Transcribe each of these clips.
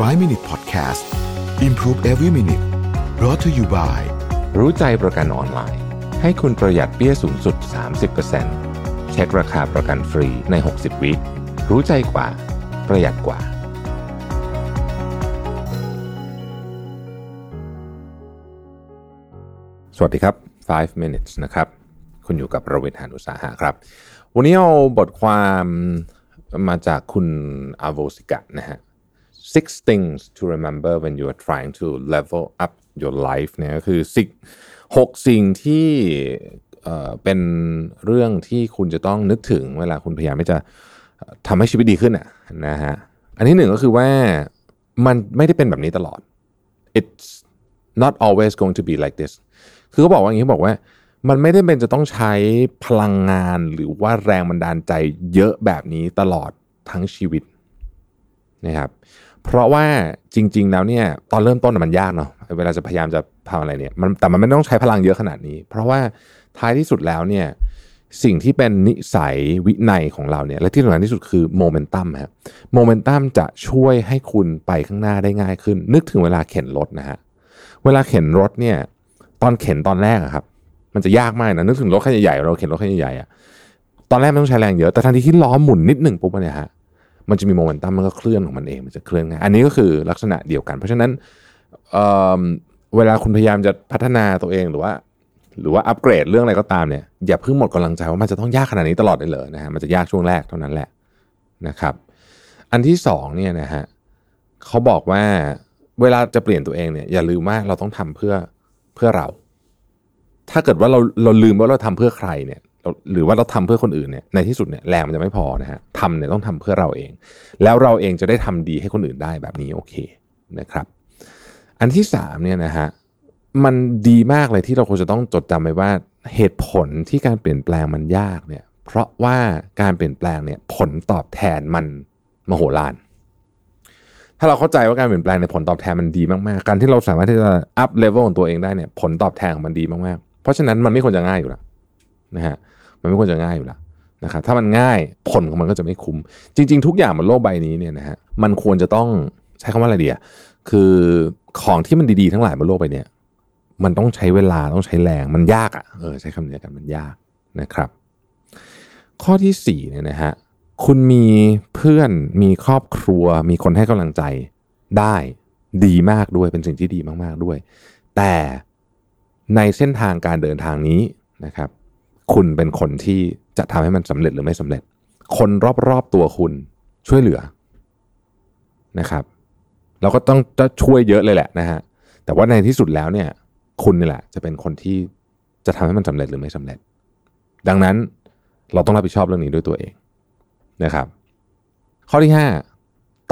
5 Minute Podcast Improve Every Minute brought to you by รู้ใจประกันออนไลน์ ให้คุณประหยัดเปี้ยสูงสุด 30%เช็คราคาประกันฟรีใน 60 วิรู้ใจกว่า ประหยัดกว่า สวัสดีครับ 5 minutes นะครับ คุณอยู่กับประวิทยานุสาหะครับ วันนี้เอาบทความมาจากคุณอาโวสิกะนะฮะ six things to remember when you are trying to level up your life เนี่ยก็คือสิหกสิ่งที่เอ่อเป็นเรื่องที่คุณจะต้องนึกถึงเวลาคุณพยายามที่จะทำให้ชีวิตดีขึ้นอะนะฮะอันที่หนึ่งก็คือว่ามันไม่ได้เป็นแบบนี้ตลอด it's not always going to be like this คือเขาบอกว่าอย่างนี้เขาบอกว่า มันไม่ได้เป็นจะต้องใช้พลังงานหรือว่าแรงบันดาลใจเยอะแบบนี้ตลอดทั้งชีวิตนะครับ เพราะว่าจริง ๆ แล้วเนี่ยตอนเริ่มต้นมันยากเนาะเวลาจะพยายามจะทำอะไรเนี่ยมันแต่มันไม่ต้องใช้พลังเยอะขนาดนี้ เพราะว่าท้ายที่สุดแล้วเนี่ยสิ่งที่เป็นนิสัยวินัยของเราเนี่ยและที่สำคัญที่สุดคือโมเมนตัมครับโมเมนตัมจะช่วยให้คุณไปข้างหน้าได้ง่ายขึ้น นึกถึงเวลาเข็นรถนะฮะเวลาเข็นรถเนี่ยตอนเข็นตอนแรกอะครับ มันจะยากมากนะนึกถึงรถคันใหญ่ๆเราเข็นรถคันใหญ่ๆอะตอนแรกไม่ต้องใช้แรงเยอะแต่ทันทีที่ล้อหมุนนิดหนึ่งปุ๊บเนี่ยฮะ มันจะมีโมเมนตัมมันก็เคลื่อนของมันเองมันจะเคลื่อนง่ายอันนี้ก็คือลักษณะเดียวกัน เพราะฉะนั้นเเวลาคุณพยายามจะพัฒนาตัวเองหรือว่า หรือว่าอัปเกรดเรื่องอะไรก็ตามเนี่ยอย่าเพิ่งหมดกำลังใจว่ามันจะต้องยากขนาดนี้ตลอดเลยเหรอนะฮะมันจะยากช่วงแรกเท่านั้นแหละนะครับ อันที่สองเนี่ยนะฮะเขาบอกว่าเวลาจะเปลี่ยนตัวเองเนี่ยอย่าลืมว่าเราต้องทำเพื่อเพื่อเรา ถ้าเกิดว่าเราเราลืมว่าเราทำเพื่อใครเนี่ย หรือว่าเราทำเพื่อคนอื่นเนี่ยในที่สุดเนี่ยแรงมันจะไม่พอนะฮะทำเนี่ยต้องทำเพื่อเราเอง แล้วเราเองจะได้ทำดีให้คนอื่นได้แบบนี้โอเคนะครับ อันที่สามเนี่ยนะฮะมันดีมากเลยที่เราควรจะต้องจดจำไว้ว่าเหตุผลที่การเปลี่ยนแปลงมันยากเนี่ยเพราะว่าการเปลี่ยนแปลงเนี่ยผลตอบแทนมันมโหฬารถ้าเราเข้าใจว่าการเปลี่ยนแปลงในผลตอบแทนมันดีมากๆ การที่เราสามารถที่จะ up level ของตัวเองได้เนี่ยผลตอบแทนของมันดีมากๆ เพราะฉะนั้นมันไม่ควรจะง่ายอยู่แล้ว นะฮะมันไม่ควรจะง่ายอยู่แล้วนะครับถ้ามันง่ายผลของมันก็จะไม่คุ้ม จริง ๆ ทุกอย่างบนโลกใบนี้เนี่ยนะฮะมันควรจะต้องใช้คำว่าอะไรเดีอะคือของที่มันดีๆทั้งหลายบนโลกใบนี้มันต้องใช้เวลาต้องใช้แรงมันยากอะเออใช้คำนี้กันมันยากนะครับ ข้อที่สี่เนี่ยนะฮะคุณมีเพื่อนมีครอบครัว มีคนให้กำลังใจได้ดีมากด้วยเป็นสิ่งที่ดีมากๆด้วย แต่ในเส้นทางการเดินทางนี้นะครับ คุณเป็นคนที่จะทำให้มันสำเร็จหรือไม่สำเร็จ คนรอบๆตัวคุณช่วยเหลือนะครับเราก็ต้องจะช่วยเยอะเลยแหละนะฮะแต่ว่าในที่สุดแล้วเนี่ย คุณนี่แหละ จะเป็นคนที่จะทำให้มันสำเร็จหรือไม่สำเร็จ ดังนั้นเราต้องรับผิดชอบเรื่องนี้ด้วยตัวเองนะครับ ข้อที่ห้า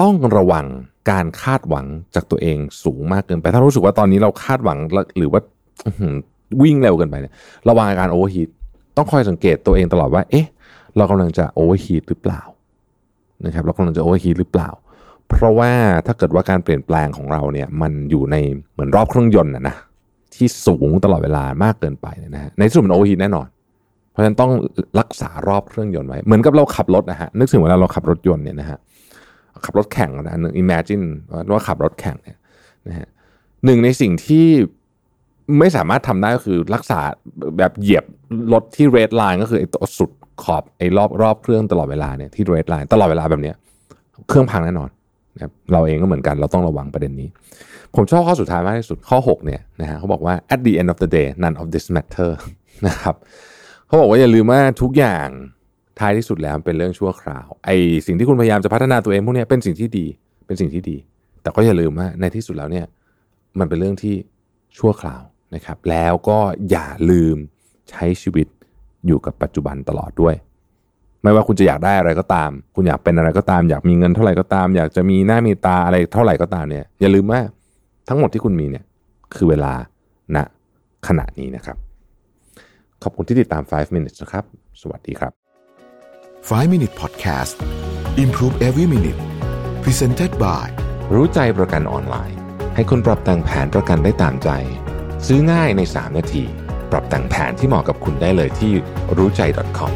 ต้องระวังการคาดหวังจากตัวเองสูงมากเกินไป ถ้ารู้สึกว่าตอนนี้เราคาดหวังหรือว่าวิ่งเร็วเกินไปเนี่ยระวังอาการ overheat ต้องคอยสังเกตตัวเองตลอดว่า เอ๊ะ เรากำลังจะ overheat หรือเปล่านะครับเรากำลังจะ overheat หรือเปล่า เพราะว่าถ้าเกิดว่าการเปลี่ยนแปลงของเราเนี่ยมันอยู่ในเหมือนรอบเครื่องยนต์นะนะที่สูงตลอดเวลามากเกินไปนะฮะในที่สุดมัน overheat แน่นอน เพราะฉะนั้นต้องรักษารอบเครื่องยนต์ไว้ เหมือนกับเราขับรถนะฮะนึกถึงเวลาเราขับรถยนต์เนี่ยนะฮะขับรถแข่งนะนึก imagine ว่าขับรถแข่งเนี่ยนะฮะหนึ่งในสิ่งที่ ไม่สามารถทำได้ก็คือรักษาแบบเหยียบรถที่ red line ก็คือไอ้ตัวสุดขอบไอ้รอบรอบเครื่องตลอดเวลาเนี่ยที่ red line ตลอดเวลาแบบเนี้ยเครื่องพังแน่นอนนะรเราเองก็เหมือนกันเราต้องระวังประเด็นนี้ ผมชอบข้อสุดท้ายมากที่สุดข้อ 6 เนี่ยนะฮะเขาบอกว่า at the end of the day none of this matter นะครับเขาบอกว่าอย่าลืมว่าทุกอย่างท้ายที่สุดแล้วเป็นเรื่องชั่วคราวไอ้สิ่งที่คุณพยายามจะพัฒนาตัวเองพวกนี้เป็นสิ่งที่ดีเป็นสิ่งที่ดี แต่ก็อย่าลืมว่าในที่สุดแล้วเนี่ยมันเป็นเรื่องที่ชั่วคราว นะครับ แล้วก็อย่าลืมใช้ชีวิตอยู่กับปัจจุบันตลอดด้วย ไม่ว่าคุณจะอยากได้อะไรก็ตาม คุณอยากเป็นอะไรก็ตาม อยากมีเงินเท่าไหร่ก็ตาม อยากจะมีหน้ามีตาอะไรเท่าไหร่ก็ตามเนี่ย อย่าลืมว่าทั้งหมดที่คุณมีเนี่ยคือเวลาณขณะนี้นะครับ ขอบคุณที่ติดตาม 5 minutes นะครับ สวัสดีครับ 5 Minute Podcast Improve Every Minute Presented by รู้ใจประกันออนไลน์ ให้คุณปรับแต่งแผนประกันได้ตามใจ ซื้อง่ายใน 3 นาที ปรับแต่งแผนที่เหมาะกับคุณได้เลยที่รู้ใจ .com